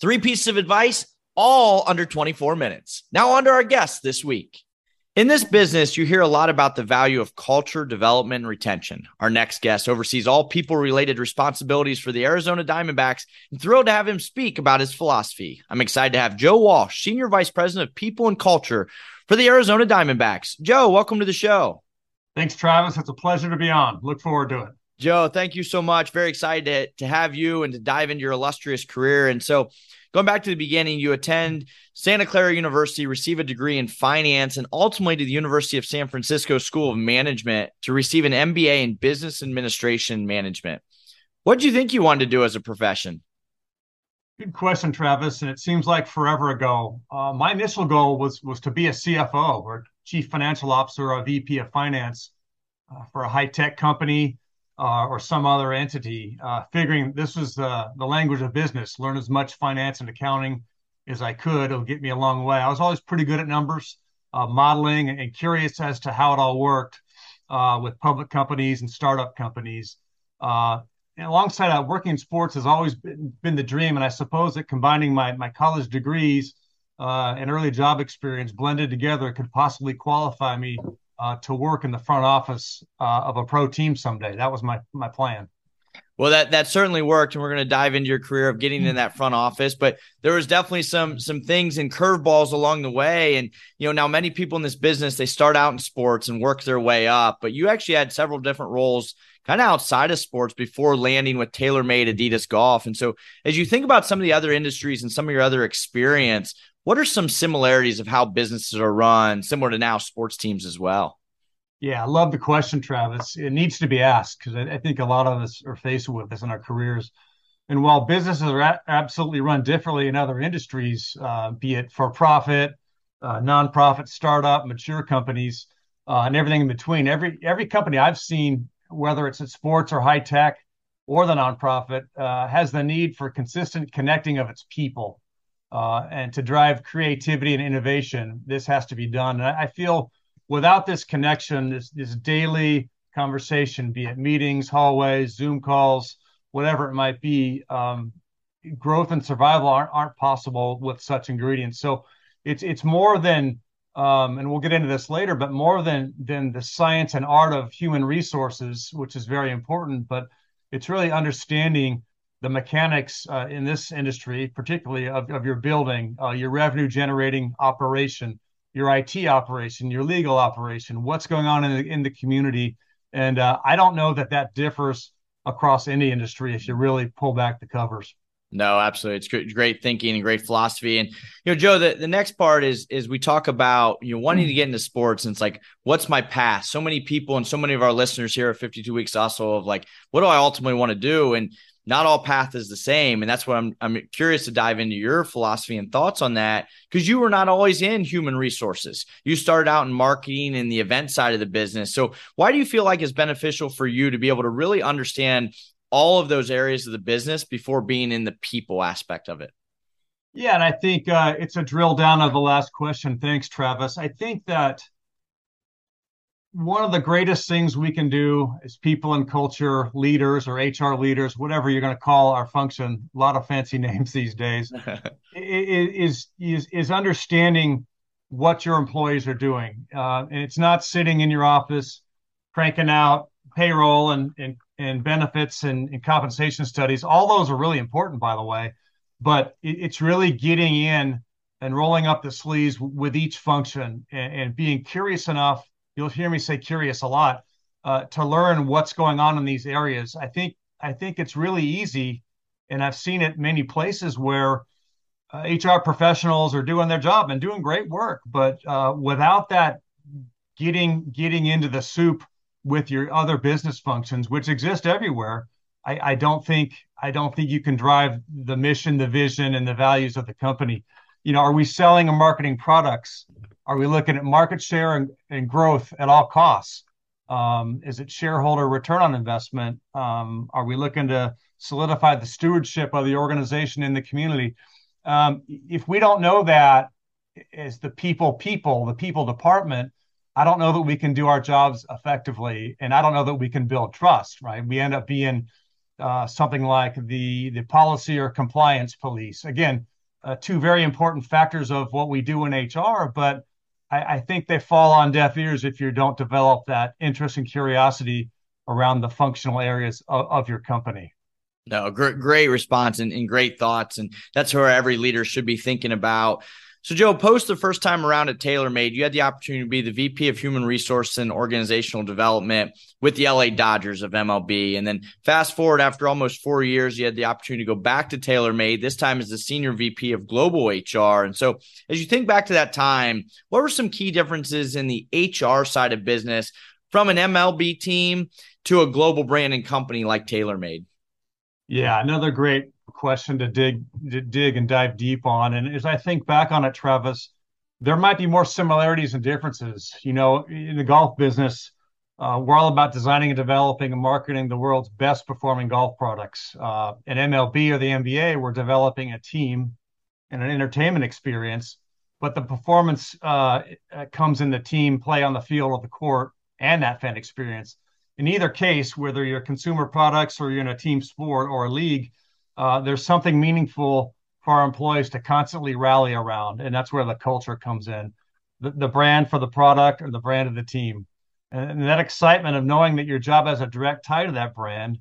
Three pieces of advice, all under 24 minutes. Now, on to our guests this week. In this business, you hear a lot about the value of culture, development, and retention. Our next guest oversees all people related responsibilities for the Arizona Diamondbacks and thrilled to have him speak about his philosophy. I'm excited to have Joe Walsh, Senior Vice President of People and Culture for the Arizona Diamondbacks. Joe, welcome to the show. Thanks, Travis. It's a pleasure to be on. Look forward to it. Joe, thank you so much. Very excited to, to have you and to dive into your illustrious career. And so, going back to the beginning, you attend Santa Clara University, receive a degree in finance, and ultimately to the University of San Francisco School of Management to receive an MBA in business administration management. What do you think you wanted to do as a profession? Good question, Travis. And it seems like forever ago. Uh, my initial goal was was to be a CFO or chief financial officer or VP of finance uh, for a high tech company uh, or some other entity, uh, figuring this was the, the language of business, learn as much finance and accounting as I could. It'll get me a long way. I was always pretty good at numbers, uh, modeling, and curious as to how it all worked uh, with public companies and startup companies. Uh, and alongside that, working in sports has always been, been, the dream. And I suppose that combining my, my college degrees uh, and early job experience blended together could possibly qualify me uh, to work in the front office uh, of a pro team someday. That was my my plan. Well, that that certainly worked, and we're going to dive into your career of getting in that front office. But there was definitely some some things and curveballs along the way. And you know, now many people in this business they start out in sports and work their way up. But you actually had several different roles, kind of outside of sports, before landing with TaylorMade Adidas Golf. And so, as you think about some of the other industries and some of your other experience, what are some similarities of how businesses are run, similar to now sports teams as well? Yeah, I love the question, Travis. It needs to be asked because I, I, think a lot of us are faced with this in our careers. And while businesses are a- absolutely run differently in other industries, uh, be it for profit, uh, nonprofit, startup, mature companies, uh, and everything in between, every every company I've seen, whether it's at sports or high tech or the nonprofit, uh, has the need for consistent connecting of its people uh, and to drive creativity and innovation, this has to be done. And I feel without this connection, this, this daily conversation, be it meetings, hallways, Zoom calls, whatever it might be, um, growth and survival aren't, aren't possible with such ingredients. So it's it's more than um, and we'll get into this later, but more than than the science and art of human resources, which is very important, but it's really understanding the mechanics uh, in this industry, particularly of, of your building, uh, your revenue generating operation, your IT operation, your legal operation, what's going on in the, in the community. And uh, I don't know that that differs across any industry if you really pull back the covers. No, absolutely. It's great, thinking and great philosophy. And you know, Joe, the, the next part is is we talk about you know wanting to get into sports and it's like, what's my path? So many people and so many of our listeners here at 52 Weeks Hustle of like, what do I ultimately want to do? And not all path is the same. And that's what i'm i'm curious to dive into your philosophy and thoughts on that because you were not always in human resources. You started out in marketing and the event side of the business. So why do you feel like it's beneficial for you to be able to really understand all of those areas of the business before being in the people aspect of it? Yeah and i think uh, it's a drill down of the last question. Thanks travis. I think that one of the greatest things we can do as people and culture leaders or HR leaders, whatever you're going to call our function, a lot of fancy names these days, is, is, is understanding what your employees are doing. Uh, and it's not sitting in your office cranking out payroll and, and, and benefits and, and compensation studies. All those are really important, by the way, but it, it's really getting in and rolling up the sleeves with each function and, and being curious enough. You'll hear me say curious a lot uh, to learn what's going on in these areas. I think I think it's really easy, and I've seen it many places where uh, HR professionals are doing their job and doing great work, but uh, without that getting getting into the soup with your other business functions, which exist everywhere, I, I don't think I don't think you can drive the mission, the vision, and the values of the company. You know, are we selling and marketing products? Are we looking at market share and, and growth at all costs? Um, is it shareholder return on investment? Um, are we looking to solidify the stewardship of the organization in the community? Um, if we don't know that as the people, people, the people department, I don't know that we can do our jobs effectively, and I don't know that we can build trust. Right? We end up being uh, something like the the policy or compliance police. Again, uh, two very important factors of what we do in HR, but I, I, think they fall on deaf ears if you don't develop that interest and curiosity around the functional areas of, of your company. No, great, great response and, and great thoughts. And that's where every leader should be thinking about. So, Joe, post the first time around at TaylorMade, you had the opportunity to be the VP of Human Resource and Organizational Development with the LA Dodgers of MLB. And then fast forward after almost four years, you had the opportunity to go back to TaylorMade, this time as the Senior VP of Global HR. And so, as you think back to that time, what were some key differences in the HR side of business from an MLB team to a global brand and company like TaylorMade? Yeah, another great question to dig to dig and dive deep on. And as I think back on it, Travis, there might be more similarities and differences. You know, in the golf business, uh, we're all about designing and developing and marketing the world's best performing golf products. Uh, in MLB or the NBA, we're developing a team and an entertainment experience, but the performance uh, comes in the team play on the field of the court and that fan experience in either case, whether you're consumer products or you're in a team sport or a league, uh, there's something meaningful for our employees to constantly rally around. And that's where the culture comes in the, the brand for the product or the brand of the team. And, and that excitement of knowing that your job has a direct tie to that brand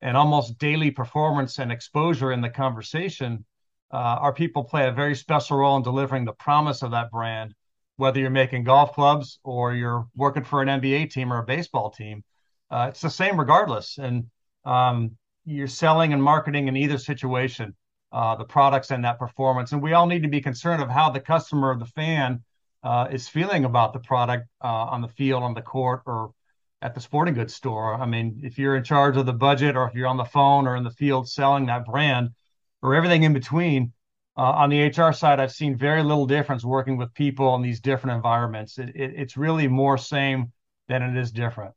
and almost daily performance and exposure in the conversation, uh, our people play a very special role in delivering the promise of that brand, whether you're making golf clubs or you're working for an NBA team or a baseball team uh, it's the same regardless. And um, you're selling and marketing in either situation, uh, the products and that performance. And we all need to be concerned of how the customer, the fan, uh, is feeling about the product uh, on the field, on the court, or at the sporting goods store. I mean, if you're in charge of the budget, or if you're on the phone or in the field selling that brand, or everything in between. Uh, on the HR side, I've seen very little difference working with people in these different environments. It, it, it's really more same than it is different.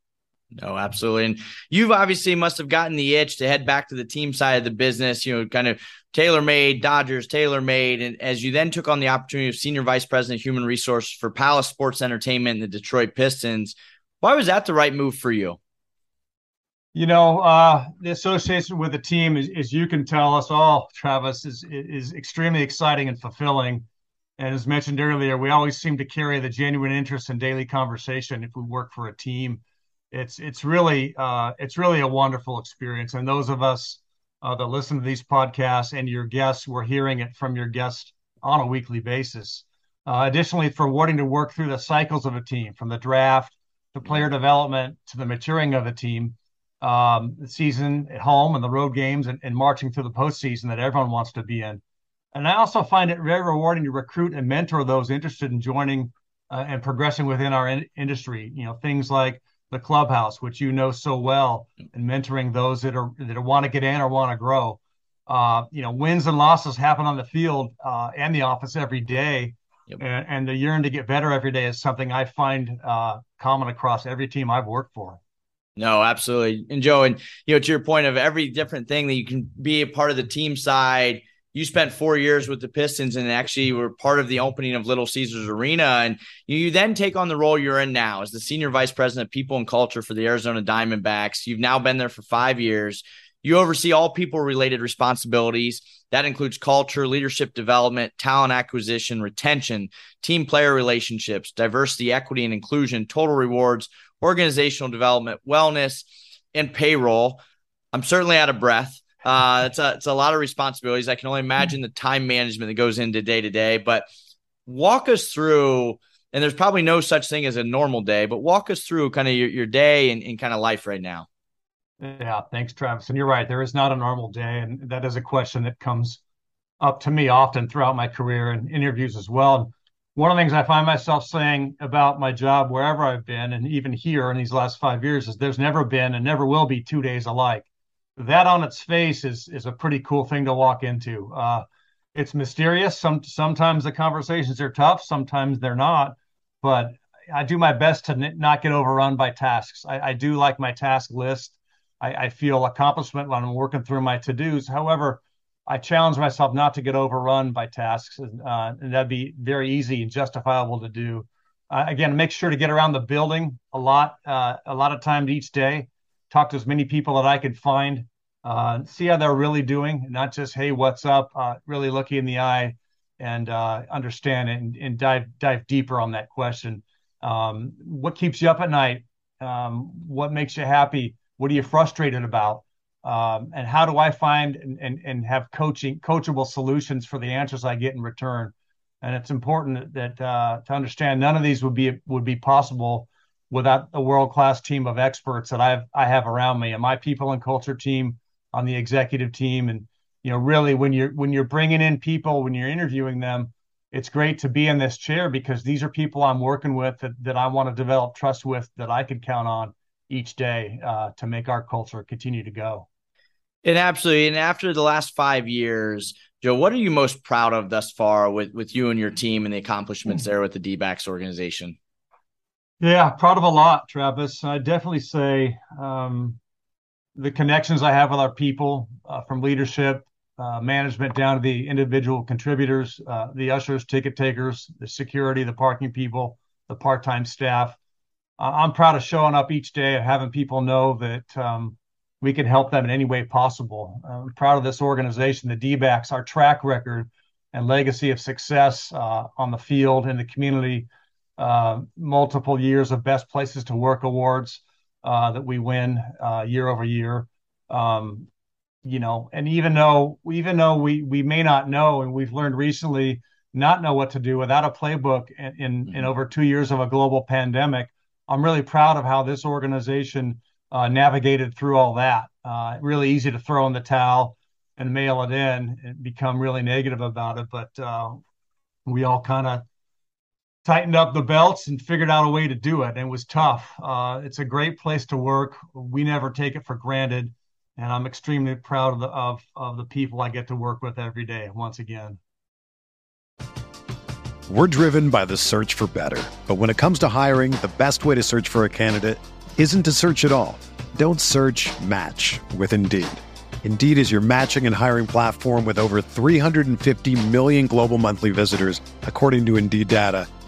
No, absolutely. And you've obviously must have gotten the itch to head back to the team side of the business, you know, kind of TaylorMade, Dodgers, TaylorMade. And as you then took on the opportunity of Senior Vice President Human Resource for Palace Sports Entertainment and the Detroit Pistons, why was that the right move for you? You know, uh, the association with the team, as you can tell us all, Travis, is is extremely exciting and fulfilling. And as mentioned earlier, we always seem to carry the genuine interest in daily conversation if we work for a team it's it's really uh, it's really a wonderful experience. And those of us uh, that listen to these podcasts and your guests, we're hearing it from your guests on a weekly basis. Uh, additionally, for wanting to work through the cycles of a team, from the draft to player development to the maturing of a team, um, the season at home and the road games, and, and marching through the postseason that everyone wants to be in. And I also find it very rewarding to recruit and mentor those interested in joining uh, and progressing within our in- industry. You know, things like the clubhouse, which you know so well, and mentoring those that are that want to get in or want to grow. Uh, you know, wins and losses happen on the field uh, and the office every day, yep. and, and, the yearn to get better every day is something I find uh, common across every team I've worked for. No, absolutely. And Joe, and you know, to your point of every different thing that you can be a part of the team side you spent four years with the Pistons and actually were part of the opening of Little Caesars Arena. And you then take on the role you're in now as the senior vice president of people and culture for the Arizona Diamondbacks. You've now been there for five years. You oversee all people related responsibilities. That includes culture, leadership development, talent acquisition, retention, team player relationships, diversity, equity, and inclusion, total rewards, organizational development, wellness, and payroll. I'm certainly out of breath. Uh, it's a it's a lot of responsibilities. I can only imagine the time management that goes into day to day. But walk us through, and there's probably no such thing as a normal day, but walk us through kind of your, your day and, and kind of life right now. Yeah, thanks, Travis. And you're right, there is not a normal day. And that is a question that comes up to me often throughout my career and interviews as well. One of the things I find myself saying about my job wherever I've been, and even here in these last five years, is there's never been and never will be two days alike. That on its face is is a pretty cool thing to walk into. Uh, it's mysterious. Some sometimes the conversations are tough, sometimes they're not. But I do my best to n- not get overrun by tasks. I, I do like my task list. I, I feel accomplishment when I'm working through my to dos. However, I challenge myself not to get overrun by tasks, uh, and that'd be very easy and justifiable to do. Uh, again, make sure to get around the building a lot, uh, a lot of times each day. Talk to as many people that I could find, uh, see how they're really doing, not just hey, what's up. Uh, really look in the eye and uh, understand and, and, dive dive deeper on that question. Um, what keeps you up at night? Um, what makes you happy? What are you frustrated about? Um, and how do I find and, and, and have coaching coachable solutions for the answers I get in return? And it's important that uh, to understand none of these would be would be possible without a world class team of experts that I've I have around me and my people and culture team on the executive team. And you know, really, when you're when you're bringing in people, when you're interviewing them, it's great to be in this chair because these are people I'm working with that, that I want to develop trust with that I can count on each day uh, to make our culture continue to go. And absolutely. And after the last five years, Joe, what are you most proud of thus far with, with you and your team and the accomplishments there with the D backs organization? Yeah, proud of a lot, Travis. I definitely say um, the connections I have with our people uh, from leadership, uh, management down to the individual contributors, uh, the ushers, ticket takers, the security, the parking people, the part time staff I'm proud of showing up each day and having people know that um, we can help them in any way possible. I'm proud of this organization, the D-backs, our track record and legacy of success uh, on the field in the community, uh, multiple years of best places to work awards uh, that we win uh, year over year. Um, you know, and even though even though we we may not know, and we've learned recently not know what to do without a playbook in in, mm-hmm. in over two years of a global pandemic I'm really proud of how this organization uh, navigated through all that. Uh, really easy to throw in the towel and mail it in and become really negative about it. But uh, we all kind of tightened up the belts and figured out a way to do it. And it was tough. Uh, it's a great place to work. We never take it for granted. And I'm extremely proud of the, of, of the people I get to work with every day, once again. We're driven by the search for better. But when it comes to hiring, the best way to search for a candidate isn't to search at all. Don't search match with Indeed. Indeed is your matching and hiring platform with over 350 million global monthly visitors, according to Indeed data,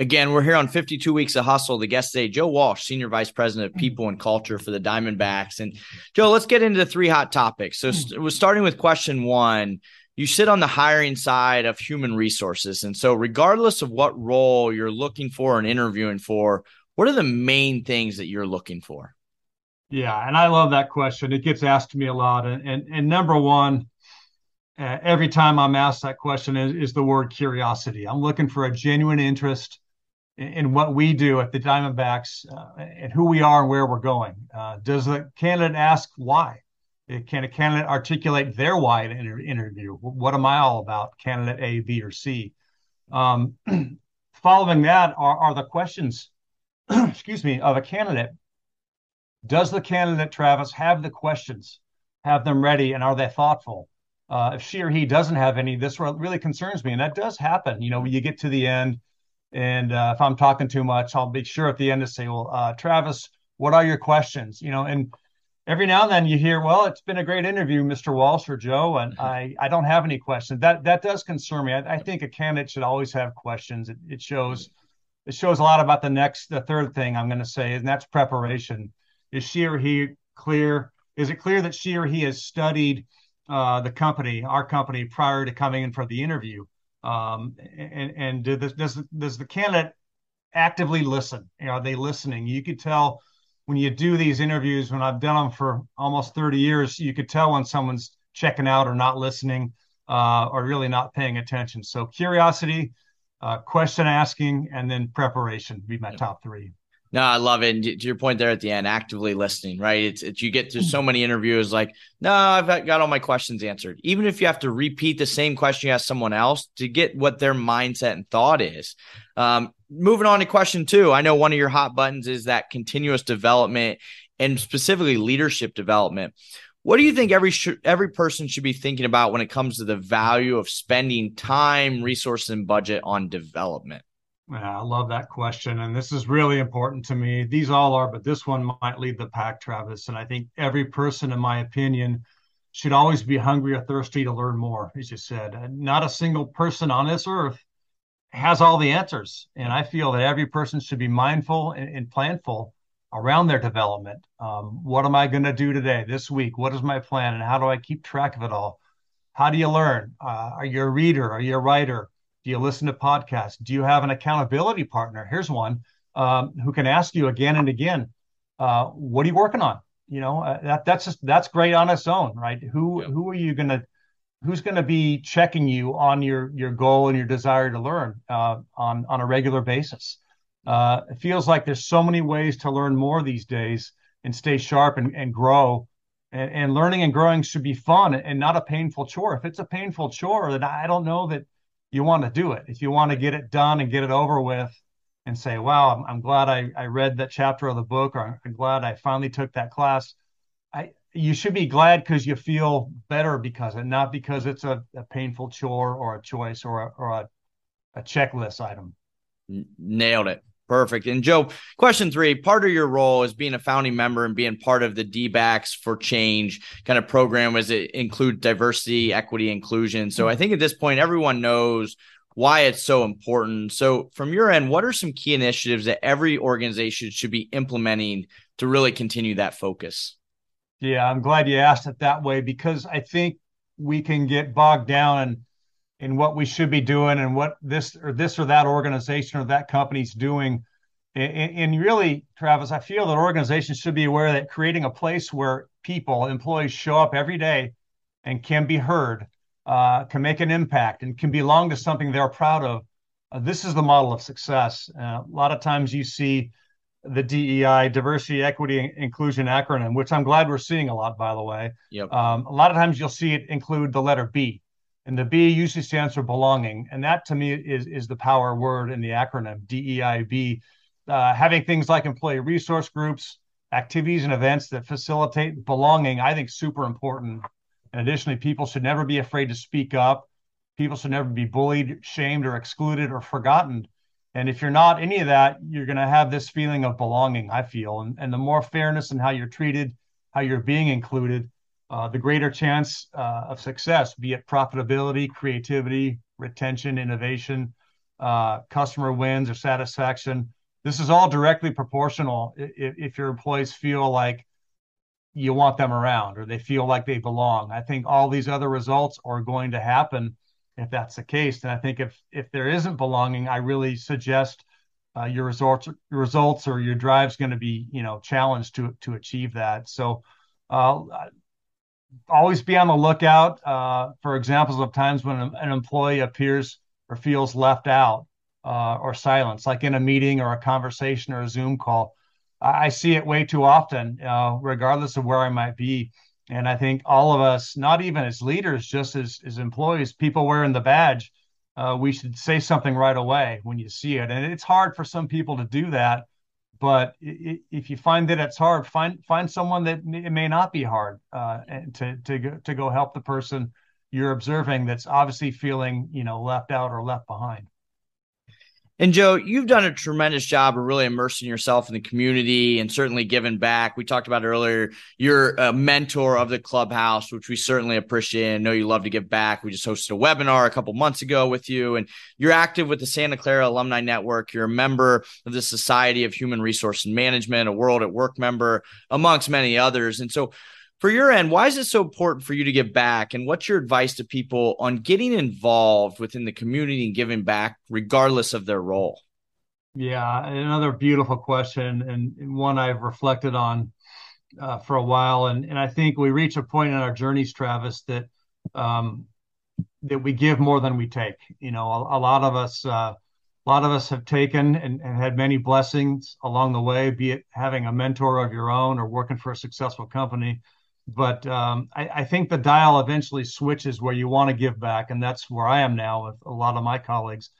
Again, we're here on 52 Weeks of Hustle. The guest today, Joe Walsh, Senior Vice President of People and Culture for the Diamondbacks. And Joe, let's get into the three hot topics. So, we're starting with question one you sit on the hiring side of human resources. And so, regardless of what role you're looking for and interviewing for, what are the main things that you're looking for? Yeah, and I love that question. It gets asked to me a lot. And, and, and number one, uh, every time I'm asked that question is, is, the word curiosity. I'm looking for a genuine interest in, what we do at the Diamondbacks uh, and who we are and where we're going. Uh, does the candidate ask why? Can a candidate articulate their why in an interview? What am I all about? Candidate A, B, or C? Um, following that are, are the questions, excuse me, of a candidate. Does the candidate, Travis, have the questions, have them ready, and are they thoughtful? Uh, if she or he doesn't have any, this really concerns me. And that does happen. You know, when you get to the end, and uh, if I'm talking too much, I'll be sure at the end to say, well, uh, Travis, what are your questions? You know, and every now and then you hear, well, it's been a great interview, Mr. Walsh or Joe, and mm-hmm. I, I don't have any questions. That that does concern me. I, I think a candidate should always have questions. It, it shows it shows a lot about the next the third thing I'm going to say, and that's preparation. Is she or he clear? Is it clear that she or he has studied uh, the company, our company, prior to coming in for the interview? Um, and and does does does the candidate actively listen? You know, are they listening? You could tell when you do these interviews. When I've done them for almost 30 years, you could tell when someone's checking out or not listening uh, or really not paying attention. So curiosity, uh, question asking, and then preparation be my top three. No, I love it. And to your point there at the end, actively listening, right? It's, it's you get to so many interviews like, no, I've got all my questions answered. Even if you have to repeat the same question you ask someone else to get what their mindset and thought is. Um, moving on to question two, I know one of your hot buttons is that continuous development and specifically leadership development. What do you think every sh- every person should be thinking about when it comes to the value of spending time, resources, and budget on development? Yeah, I love that question. And this is really important to me. These all are, but this one might lead the pack, Travis. And I think every person, in my opinion, should always be hungry or thirsty to learn more, as you said. Not a single person on this earth has all the answers. And I feel that every person should be mindful and, and planful around their development. Um, what am I going to do today, this week? What is my plan? And how do I keep track of it all? How do you learn? Uh, are you a reader? Are you a writer? Do you listen to podcasts? Do you have an accountability partner? Here's one um, who can ask you again and again, uh, "What are you working on?" You know, uh, that that's just that's great on its own, right? Who who are you gonna who's going to be checking you on your your goal and your desire to learn uh, on on a regular basis? Uh, it feels like there's so many ways to learn more these days and stay sharp and, and grow. And, and learning and growing should be fun and not a painful chore. If it's a painful chore, then I don't know that you want to do it. If you want to get it done and get it over with and say, wow, I'm, I'm glad I, I read that chapter of the book or I'm glad I finally took that class. I, you should be glad because you feel better because and not because it's a, a painful chore or a choice or a, or a, a checklist item. Nailed it. Perfect. And Joe, question three part of your role as being a founding member and being part of the D-backs for Change kind of program as it include diversity, equity, inclusion. So I think at this point, everyone knows why it's so important. So, from your end, what are some key initiatives that every organization should be implementing to really continue that focus? Yeah, I'm glad you asked it that way because I think we can get bogged down in in what we should be doing and what this or this or that organization or that company's doing. And, and really, Travis, I feel that organizations should be aware that creating a place where people, employees, show up every day and can be heard, uh, can make an impact, and can belong to something they're proud of. Uh, this is the model of success. Uh, a lot of times you see the DEI, diversity, equity, inclusion acronym, which I'm glad we're seeing a lot, by the way. Yep. Um, a lot of times you'll see it include the letter B, and the B usually stands for belonging. And that to me is, is the power word in the acronym DEIB. Uh, having things like employee resource groups, activities and events that facilitate belonging, I think super important. And additionally, people should never be afraid to speak up. People should never be bullied, shamed, or excluded or forgotten. And if you're not any of that, you're going to have this feeling of belonging, I feel. And, and the more fairness in how you're treated, how you're being included, uh, the greater chance uh, of success, be it profitability, creativity, retention, innovation, uh, customer wins or satisfaction. This is all directly proportional if, if, your employees feel like you want them around or they feel like they belong. I think all these other results are going to happen if that's the case. And I think if if there isn't belonging, I really suggest uh, your results your results or your drive is going to be you know challenged to to achieve that. So uh, always be on the lookout uh, for examples of times when an employee appears or feels left out uh, or silenced, like in a meeting or a conversation or a Zoom call. I, I see it way too often, uh, regardless of where I might be. And I think all of us, not even as leaders, just as, as employees, people wearing the badge, uh, we should say something right away when you see it. And it's hard for some people to do that but if you find that it's hard, find find someone that it may not be hard uh, to to go, to go help the person you're observing that's obviously feeling you know left out or left behind. And Joe, you've done a tremendous job of really immersing yourself in the community and certainly giving back. We talked about earlier, you're a mentor of the clubhouse, which we certainly appreciate. I know you love to give back. We just hosted a webinar a couple months ago with you, and you're active with the Santa Clara Alumni Network. You're a member of the Society of Human Resource and Management, a World at Work member, amongst many others. And so, for your end, why is it so important for you to give back? And what's your advice to people on getting involved within the community and giving back, regardless of their role? Yeah, another beautiful question, and one I've reflected on uh, for a while. And and I think we reach a point in our journeys, Travis, that um, that we give more than we take. You know, a, a lot of us, uh, a lot of us have taken and, and had many blessings along the way, be it having a mentor of your own or working for a successful company but um, I, I, think the dial eventually switches where you want to give back, and that's where I am now with a lot of my colleagues.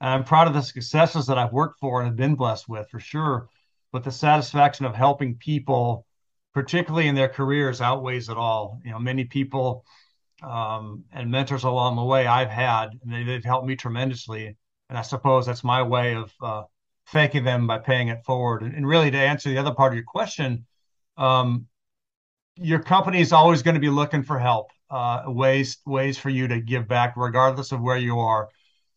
And I'm proud of the successes that I've worked for and have been blessed with, for sure. But the satisfaction of helping people, particularly in their careers, outweighs it all. You know, many people um, and mentors along the way I've had, and they, have helped me tremendously. And I suppose that's my way of uh, thanking them by paying it forward. And, and, really, to answer the other part of your question, um, your company is always going to be looking for help, uh, ways ways for you to give back, regardless of where you are.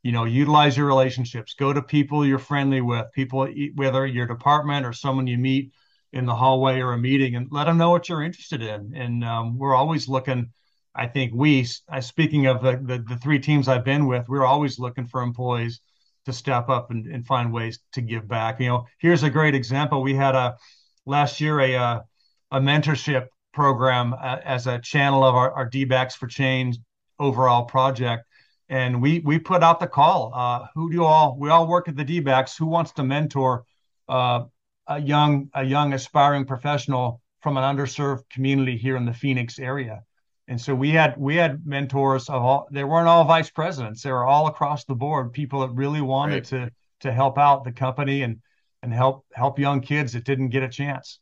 You know, utilize your relationships. Go to people you're friendly with, people whether your department or someone you meet in the hallway or a meeting, and let them know what you're interested in. And um, we're always looking. I think we, uh, speaking of the, the, the three teams I've been with, we're always looking for employees to step up and, and find ways to give back. You know, here's a great example. We had a last year a uh, a mentorship program uh, as a channel of our, our D-backs for change overall project. And we we put out the call. Uh, who do you all? We all work at the D-backs. Who wants to mentor uh, a young a young aspiring professional from an underserved community here in the Phoenix area? And so we had we had mentors of all. They weren't all vice presidents. They were all across the board. People that really wanted right. to to help out the company and and help help young kids that didn't get a chance.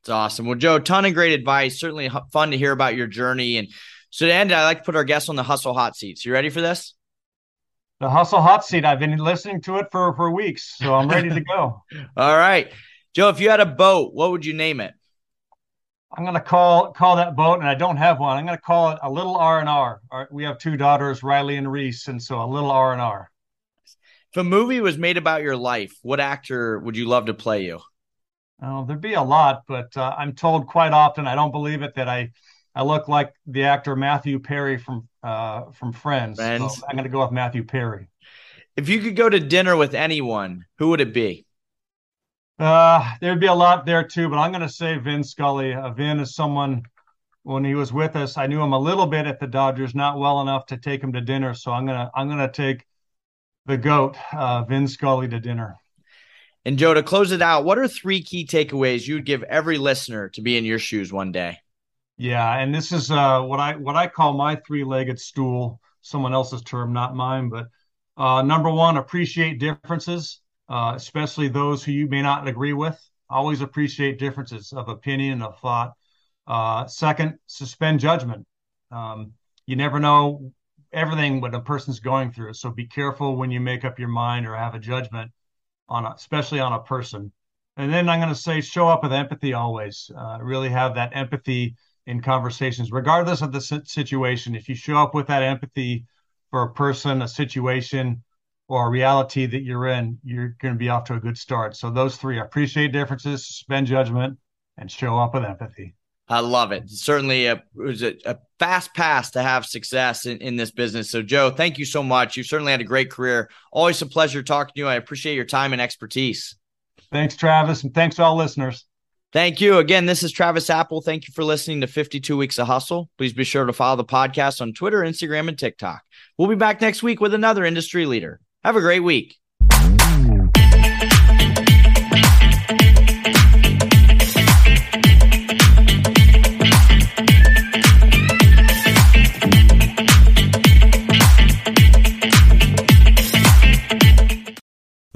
It's awesome. Well, Joe, ton of great advice. Certainly fun to hear about your journey. And so to end, I like to put our guests on the hustle hot seats. You ready for this? The hustle hot seat. I've been listening to it for for weeks, so I'm ready to go. All right, Joe. If you had a boat, what would you name it? I'm gonna call call that boat, and I don't have one. I'm gonna call it a little R and R. We have two daughters, Riley and Reese, and so a little R and R. If a movie was made about your life, what actor would you love to play you? Oh, there'd be a lot, but uh, I'm told quite often, I don't believe it, that I I look like the actor Matthew Perry from uh, from Friends. Friends. So I'm going to go with Matthew Perry. If you could go to dinner with anyone, who would it be? Uh, there'd be a lot there too, but I'm going to say Vin Scully. Uh, Vin is someone when he was with us, I knew him a little bit at the Dodgers, not well enough to take him to dinner. So I'm gonna I'm gonna take the goat, uh, Vin Scully, to dinner. And Joe, to close it out, what are three key takeaways you'd give every listener to be in your shoes one day? Yeah, and this is uh, what I what I call my three-legged stool. Someone else's term, not mine. But uh, number one, appreciate differences, uh, especially those who you may not agree with. Always appreciate differences of opinion of thought. Uh, second, suspend judgment. Um, you never know everything what a person's going through, so be careful when you make up your mind or have a judgment on a, especially on a person. And then I'm going to say show up with empathy always. Uh, really have that empathy in conversations, regardless of the situation. If you show up with that empathy for a person, a situation, or a reality that you're in, you're going to be off to a good start. So those three: appreciate differences, suspend judgment, and show up with empathy. I love it. Certainly, a, it was a, a, fast pass to have success in, in this business. So, Joe, thank you so much. You've certainly had a great career. Always a pleasure talking to you. I appreciate your time and expertise. Thanks, Travis, and thanks to all listeners. Thank you. Again, this is Travis Apel. Thank you for listening to 52 Weeks of Hustle. Please be sure to follow the podcast on Twitter, Instagram, and TikTok. We'll be back next week with another industry leader. Have a great week.